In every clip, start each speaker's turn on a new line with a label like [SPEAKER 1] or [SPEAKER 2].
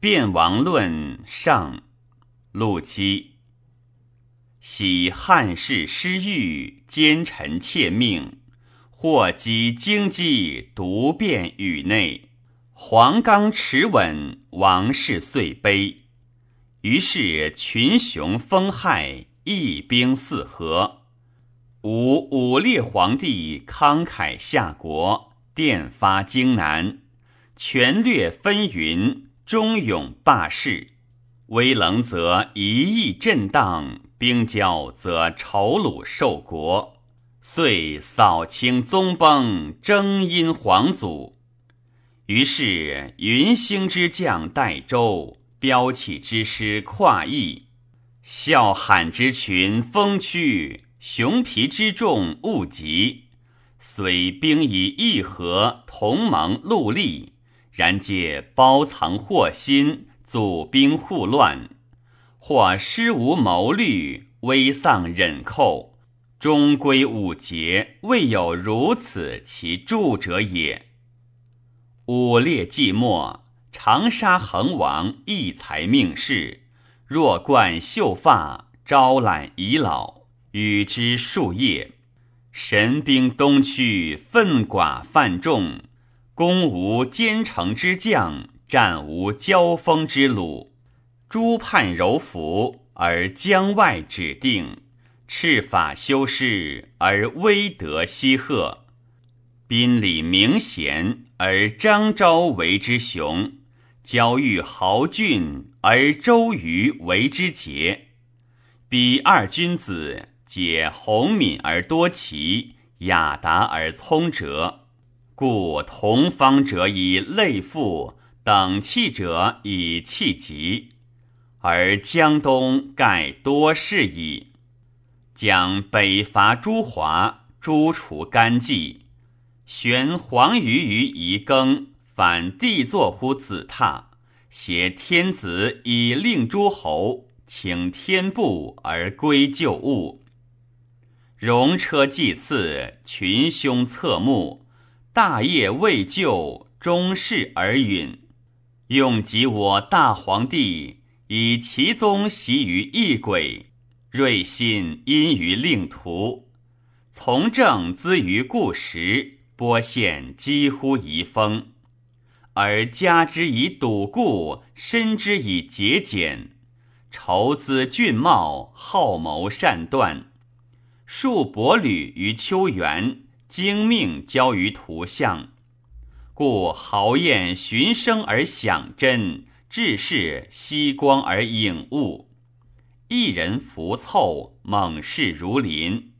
[SPEAKER 1] 辩王论上，陆机。喜汉室失欲，奸臣窃命，祸积荆棘，独变宇内。黄冈持稳，王室遂悲。于是群雄封害，一兵四合。吾武烈皇帝慷慨下国，电发荆南，权略纷纭，忠勇霸世。威棱则一意震荡，兵骄则仇虏受国。遂扫清宗崩，征殷皇祖。于是云兴之将代周，骠骑之师跨邑，啸喊之群风驱，熊皮之众勿急。虽兵以义和，同盟戮力，然皆包藏祸心。祖兵护乱，或失无谋虑，危丧忍寇，终归五节，未有如此其助者也。武烈既没，长沙横王义才命世，若冠秀发，招揽遗老，与之数业。神兵东驱，奋寡犯众，攻无坚城之将。战无交锋之虏，诸叛柔服而疆外指定，赤法修饰而威德西赫，宾礼明贤而张昭为之雄，交遇豪俊而周瑜为之杰。彼二君子，皆宏敏而多奇，雅达而聪哲，故同方者以类附。等气者以气急，而江东盖多事矣。将北伐诸华，诛除干纪，悬黄鱼于夷更，反帝作乎子榻，挟天子以令诸侯，请天部而归旧物。戎车祭祀，群凶侧目，大业未就，终事而允。用及我大皇帝，以其宗袭于异轨，瑞信因于令徒，从政资于故时，播献几乎遗风，而加之以笃固，深之以节俭，筹资俊茂，好谋善断，数伯履于秋园，精命交于图像。故豪宴寻声而响真，志士息光而影物，一人浮凑，猛士如林。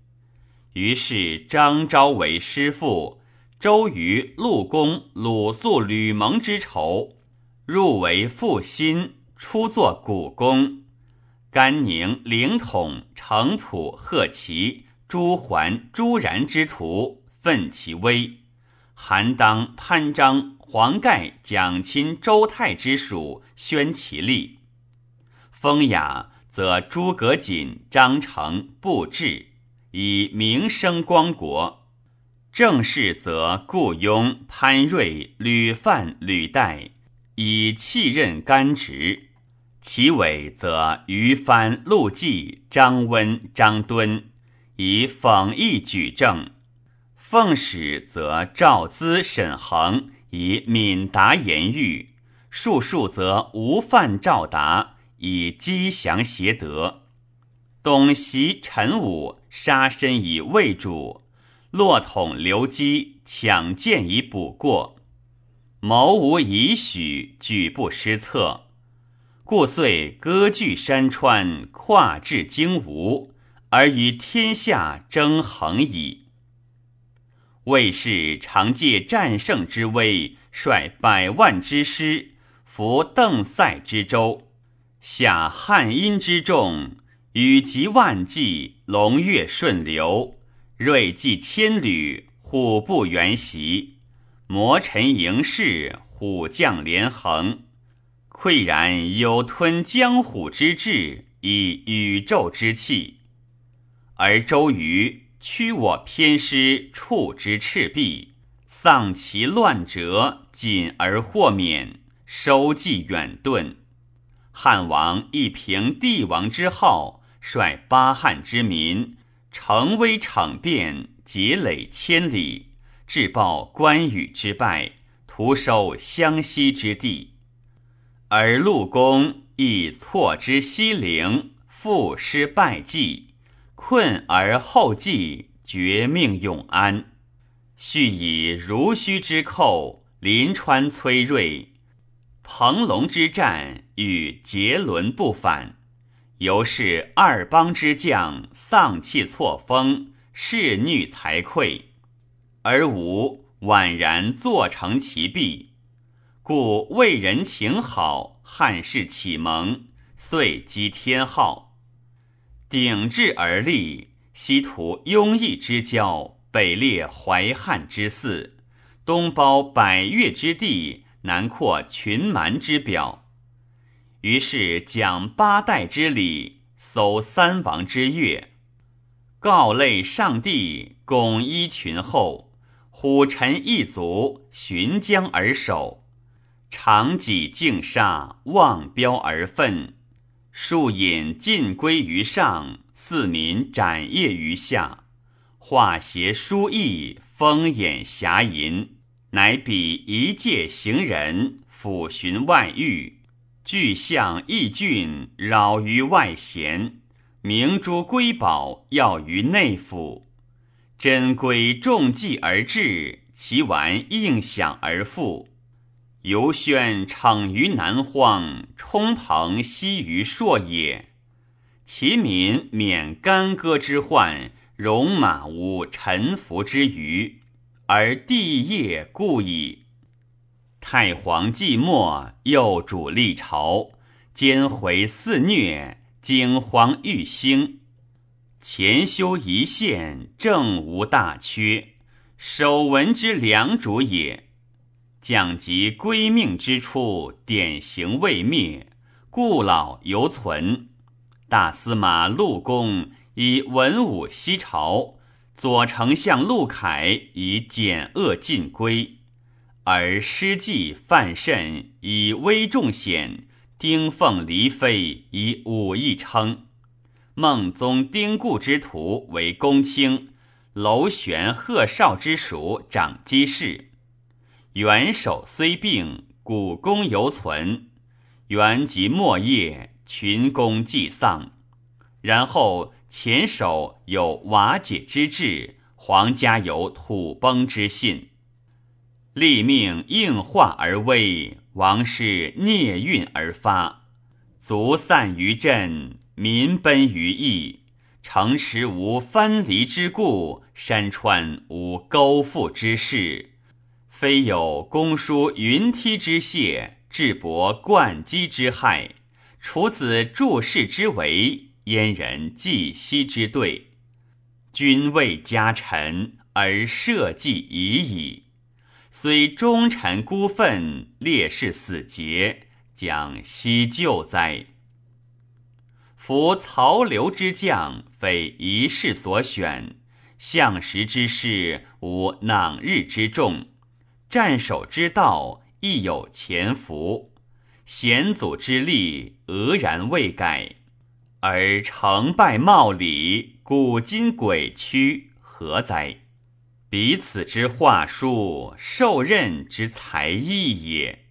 [SPEAKER 1] 于是张昭为师父，周瑜、陆公、鲁肃、吕蒙之仇，入为父心，出作古公。甘宁、凌统、程普、贺齐、朱桓、朱然之徒，奋其威。韩当、潘璋、黄盖、蒋钦、周泰之属宣其力；风雅则诸葛瑾、张成、布置，以名声光国；正事则顾雍、潘瑞、吕范、吕岱，以气任干职；其尾则于藩、陆绩、张温、张敦，以讽义举政。奉使则赵资、沈恒以敏达言喻；术数则吴范、赵达以积祥协德。董袭、陈武杀身以卫主；骆统、刘基抢剑以补过。谋无遗许，举不失策，故遂割据山川，跨至荆吴，而与天下争衡矣。魏氏常借战胜之威，率百万之师，伏邓塞之州，下汉阴之众，羽及万骑，龙跃顺流，锐骑千旅，虎步猿袭，魔尘迎势，虎将连横，喟然有吞江虎之志，以宇宙之气，而周瑜。屈我偏师，触之赤壁，丧其乱折，仅而豁免，收计远遁。汉王一平帝王之号，率八汉之民，乘威骋变，结累千里，致报关羽之败，图收湘西之地。而陆公亦错之西陵，复失败绩，困而后继，绝命永安。续以如须之寇，临川崔锐。彭龙之战与杰伦不反，由是二邦之将丧气错峰，势虐财溃，而吾宛然坐成其弊。故为人情好，汉室启蒙，遂积天号，鼎峙而立，西图雍义之交，北列淮汉之泗，东包百越之地。南扩群蛮之表，于是讲八代之礼，搜三王之乐，告类上帝，拱依群后，虎臣一族，循江而守，长戟竞杀，望标而奋，树隐尽归于上，四民展业于下，画邪书意，风眼霞吟。乃比一介行人，抚寻外遇，具象异峻，扰于外闲；明珠瑰宝，要于内府。珍贵重祭而至，其玩应享而复。游轩骋于南荒，冲蓬息于朔野。其民免干戈之患，戎马无臣服之余。而帝业故矣。太皇既没，幼主立朝，兼回肆虐，惊惶欲兴。前修一线，正无大缺。守文之良主也。将及归命之初，典型未灭，故老犹存。大司马陆公以文武西朝。左丞相陆凯以简恶尽归，而师季范慎以威重显，丁奉黎妃以武义称，孟宗丁固之徒为公卿，楼玄贺绍之属长姬氏。元首虽病，古功犹存。元及末叶，群公既丧，然后。前首有瓦解之志，皇家有土崩之信。立命应化而危，王室孽运而发。卒散于阵，民奔于邑。城池无藩篱之故，山川无沟覆之势。非有公叔云梯之谢，智伯灌机之害，楚子注事之为。燕人季西之对，君位家臣而社稷已矣。虽忠臣孤愤，烈士死节，将西救哉？夫曹刘之将，非一世所选；相识之士，无囊日之众；战守之道，亦有潜伏；险阻之力，俄然未改。而成败貌里，古今诡曲，何哉？彼此之话术，受任之才艺也。